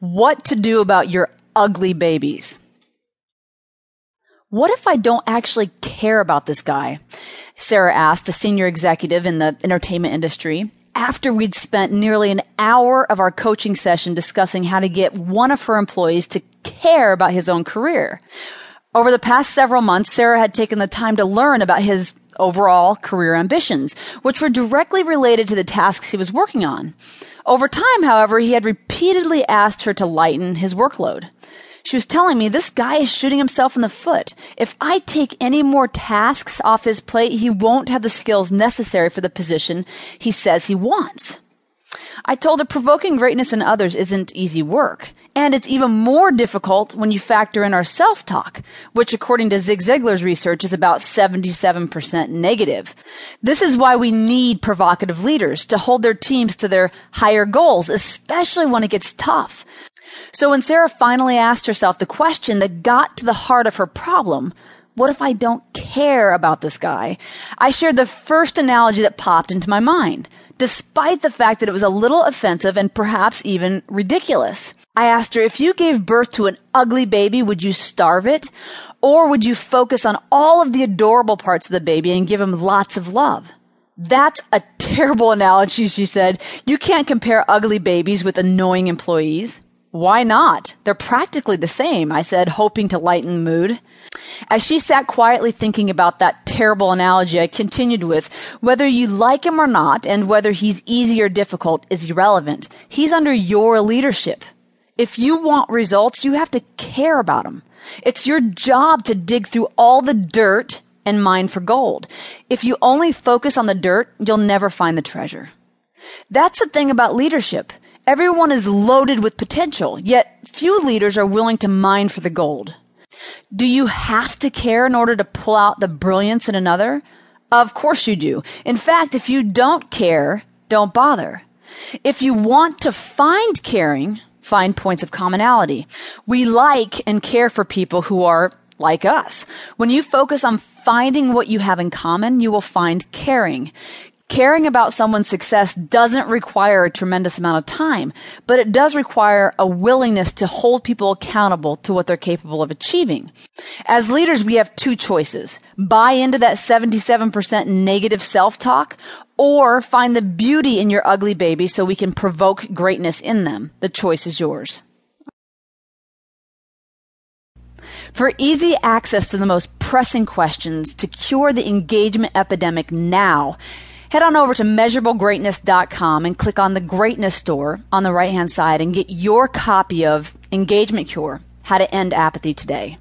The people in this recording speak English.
What to do about your ugly babies. What if I don't actually care about this guy? Sarah asked a senior executive in the entertainment industry after we'd spent nearly an hour of our coaching session discussing how to get one of her employees to care about his own career. Over the past several months, Sarah had taken the time to learn about his overall career ambitions, which were directly related to the tasks he was working on. Over time, however, he had repeatedly asked her to lighten his workload. She was telling me this guy is shooting himself in the foot. If I take any more tasks off his plate, he won't have the skills necessary for the position he says he wants. I told her provoking greatness in others isn't easy work. And it's even more difficult when you factor in our self-talk, which according to Zig Ziglar's research is about 77% negative. This is why we need provocative leaders to hold their teams to their higher goals, especially when it gets tough. So when Sarah finally asked herself the question that got to the heart of her problem, what if I don't care about this guy? I shared the first analogy that popped into my mind, despite the fact that it was a little offensive and perhaps even ridiculous. I asked her, if you gave birth to an ugly baby, would you starve it? Or would you focus on all of the adorable parts of the baby and give him lots of love? That's a terrible analogy, she said. You can't compare ugly babies with annoying employees. Why not? They're practically the same, I said, hoping to lighten the mood. As she sat quietly thinking about that terrible analogy, I continued with, whether you like him or not, and whether he's easy or difficult is irrelevant. He's under your leadership. If you want results, you have to care about them. It's your job to dig through all the dirt and mine for gold. If you only focus on the dirt, you'll never find the treasure. That's the thing about leadership. Everyone is loaded with potential, yet few leaders are willing to mine for the gold. Do you have to care in order to pull out the brilliance in another? Of course you do. In fact, if you don't care, don't bother. If you want to find caring, find points of commonality. We like and care for people who are like us. When you focus on finding what you have in common, you will find caring. Caring about someone's success doesn't require a tremendous amount of time, but it does require a willingness to hold people accountable to what they're capable of achieving. As leaders, we have two choices. Buy into that 77% negative self-talk or find the beauty in your ugly baby so we can provoke greatness in them. The choice is yours. For easy access to the most pressing questions to cure the engagement epidemic now, Head on over to measurablegreatness.com and click on the greatness store on the right hand side and get your copy of Engagement Cure How to End Apathy Today.